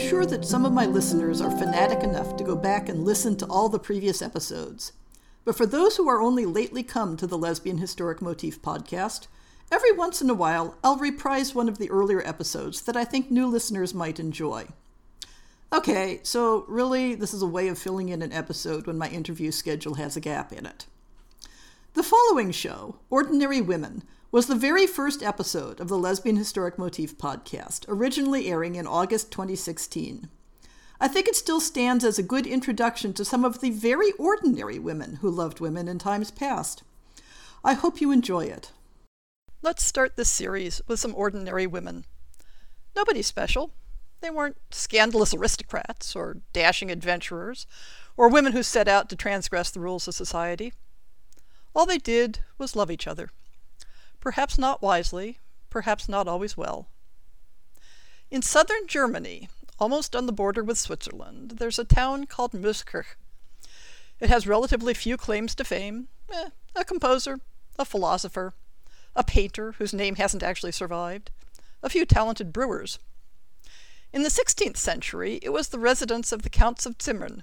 Sure that some of my listeners are fanatic enough to go back and listen to all the previous episodes. But for those who are only lately come to the Lesbian Historic Motif podcast, every once in a while I'll reprise one of the earlier episodes that I think new listeners might enjoy. Okay, so really, this is a way of filling in an episode when my interview schedule has a gap in it. The following show, Ordinary Women, was the very first episode of the Lesbian Historic Motif podcast, originally airing in August 2016. I think it still stands as a good introduction to some of the very ordinary women who loved women in times past. I hope you enjoy it. Let's start this series with some ordinary women. Nobody special. They weren't scandalous aristocrats or dashing adventurers or women who set out to transgress the rules of society. All they did was love each other perhaps not wisely, perhaps not always well. In southern Germany, almost on the border with Switzerland, there's a town called Mösskirch. It has relatively few claims to fame eh, a composer, a philosopher, a painter whose name hasn't actually survived, a few talented brewers. In the 16th century, it was the residence of the Counts of Zimmern.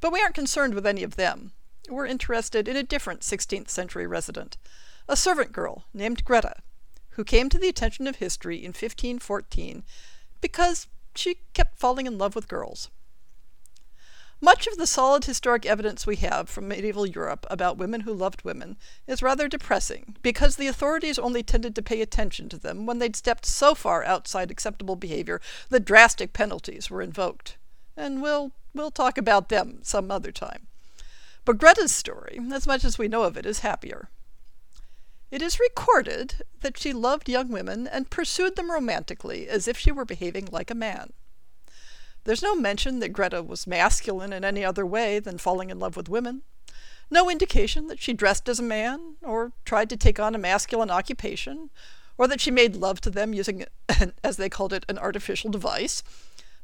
But we aren't concerned with any of them. We're interested in a different 16th century resident, a servant girl named Greta, who came to the attention of history in 1514 because she kept falling in love with girls. Much of the solid historic evidence we have from medieval Europe about women who loved women is rather depressing because the authorities only tended to pay attention to them when they'd stepped so far outside acceptable behavior that drastic penalties were invoked. And we'll, we'll talk about them some other time. But Greta's story, as much as we know of it, is happier. It is recorded that she loved young women and pursued them romantically as if she were behaving like a man. There's no mention that Greta was masculine in any other way than falling in love with women. No indication that she dressed as a man, or tried to take on a masculine occupation, or that she made love to them using, as they called it, an artificial device.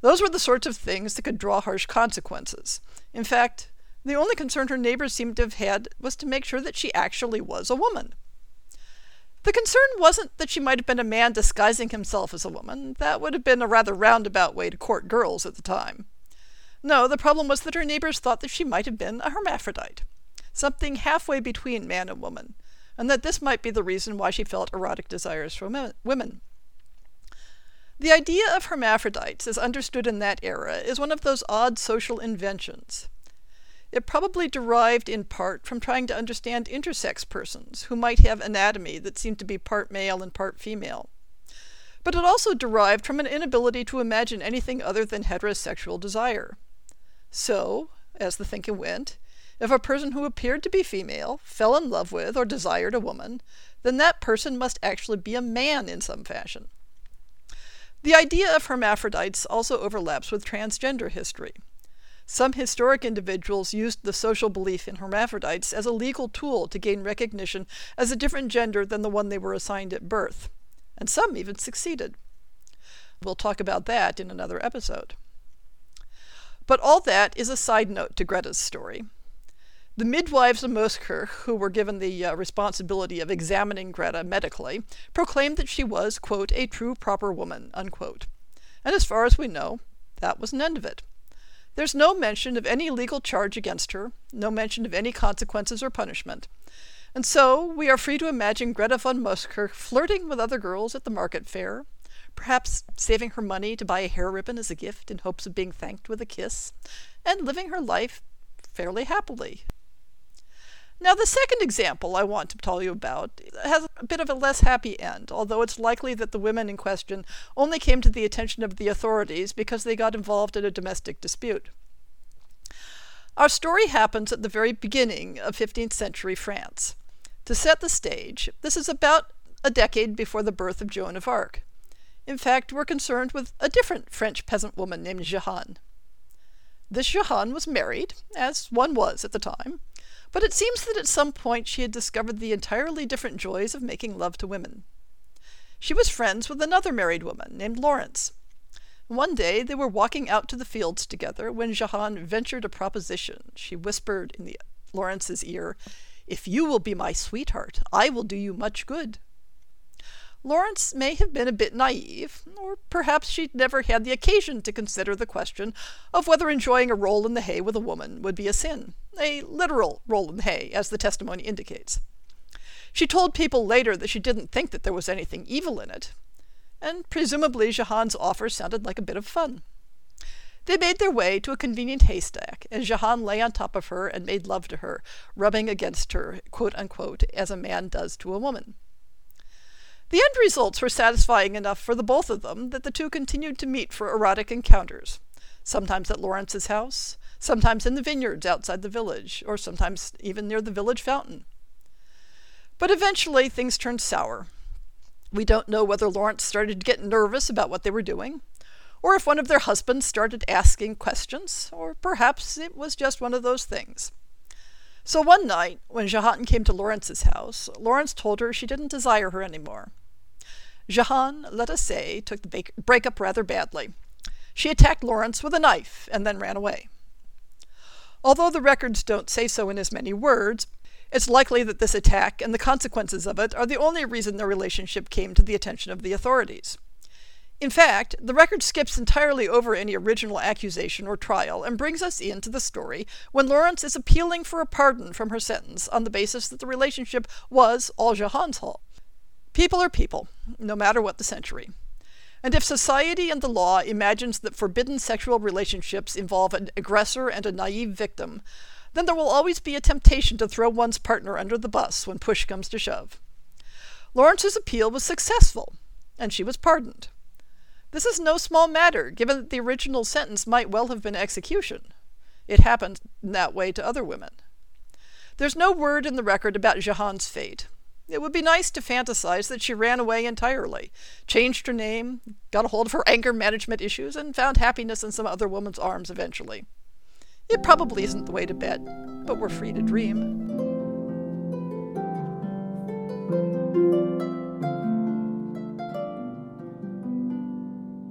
Those were the sorts of things that could draw harsh consequences. In fact, the only concern her neighbors seemed to have had was to make sure that she actually was a woman. The concern wasn't that she might have been a man disguising himself as a woman. That would have been a rather roundabout way to court girls at the time. No, the problem was that her neighbors thought that she might have been a hermaphrodite, something halfway between man and woman, and that this might be the reason why she felt erotic desires for women. The idea of hermaphrodites, as understood in that era, is one of those odd social inventions. It probably derived in part from trying to understand intersex persons who might have anatomy that seemed to be part male and part female. But it also derived from an inability to imagine anything other than heterosexual desire. So, as the thinking went, if a person who appeared to be female fell in love with or desired a woman, then that person must actually be a man in some fashion. The idea of hermaphrodites also overlaps with transgender history. Some historic individuals used the social belief in hermaphrodites as a legal tool to gain recognition as a different gender than the one they were assigned at birth, and some even succeeded. We'll talk about that in another episode. But all that is a side note to Greta's story. The midwives of Mösskirch, who were given the uh, responsibility of examining Greta medically, proclaimed that she was, quote, a true proper woman, unquote. And as far as we know, that was an end of it. There's no mention of any legal charge against her, no mention of any consequences or punishment. And so we are free to imagine Greta von Mösskirch flirting with other girls at the market fair, perhaps saving her money to buy a hair ribbon as a gift in hopes of being thanked with a kiss, and living her life fairly happily. Now, the second example I want to tell you about has a bit of a less happy end, although it's likely that the women in question only came to the attention of the authorities because they got involved in a domestic dispute. Our story happens at the very beginning of 15th century France. To set the stage, this is about a decade before the birth of Joan of Arc. In fact, we're concerned with a different French peasant woman named Jehanne. This Jehanne was married, as one was at the time, but it seems that at some point she had discovered the entirely different joys of making love to women. She was friends with another married woman named Laurence. One day they were walking out to the fields together when Jehanne ventured a proposition. She whispered in the Laurence's ear, If you will be my sweetheart, I will do you much good. Laurence may have been a bit naive, or perhaps she'd never had the occasion to consider the question of whether enjoying a roll in the hay with a woman would be a sin, a literal roll in the hay, as the testimony indicates. She told people later that she didn't think that there was anything evil in it, and presumably Jehanne's offer sounded like a bit of fun. They made their way to a convenient haystack, and Jehanne lay on top of her and made love to her, rubbing against her, quote unquote, as a man does to a woman. The end results were satisfying enough for the both of them that the two continued to meet for erotic encounters, sometimes at Laurence's house, sometimes in the vineyards outside the village, or sometimes even near the village fountain. But eventually things turned sour. We don't know whether Laurence started to get nervous about what they were doing, or if one of their husbands started asking questions, or perhaps it was just one of those things. So one night, when Jehanne came to Laurence's house, Laurence told her she didn't desire her any more. Jehanne, let us say, took the breakup rather badly. She attacked Laurence with a knife and then ran away. Although the records don't say so in as many words, it's likely that this attack and the consequences of it are the only reason their relationship came to the attention of the authorities. In fact, the record skips entirely over any original accusation or trial and brings us into the story when Laurence is appealing for a pardon from her sentence on the basis that the relationship was all Jehanne's fault. People are people, no matter what the century. And if society and the law imagines that forbidden sexual relationships involve an aggressor and a naive victim, then there will always be a temptation to throw one's partner under the bus when push comes to shove. Laurence's appeal was successful, and she was pardoned. This is no small matter, given that the original sentence might well have been execution. It happened that way to other women. There's no word in the record about Jehanne's fate. It would be nice to fantasize that she ran away entirely, changed her name, got a hold of her anger management issues, and found happiness in some other woman's arms eventually. It probably isn't the way to bet, but we're free to dream.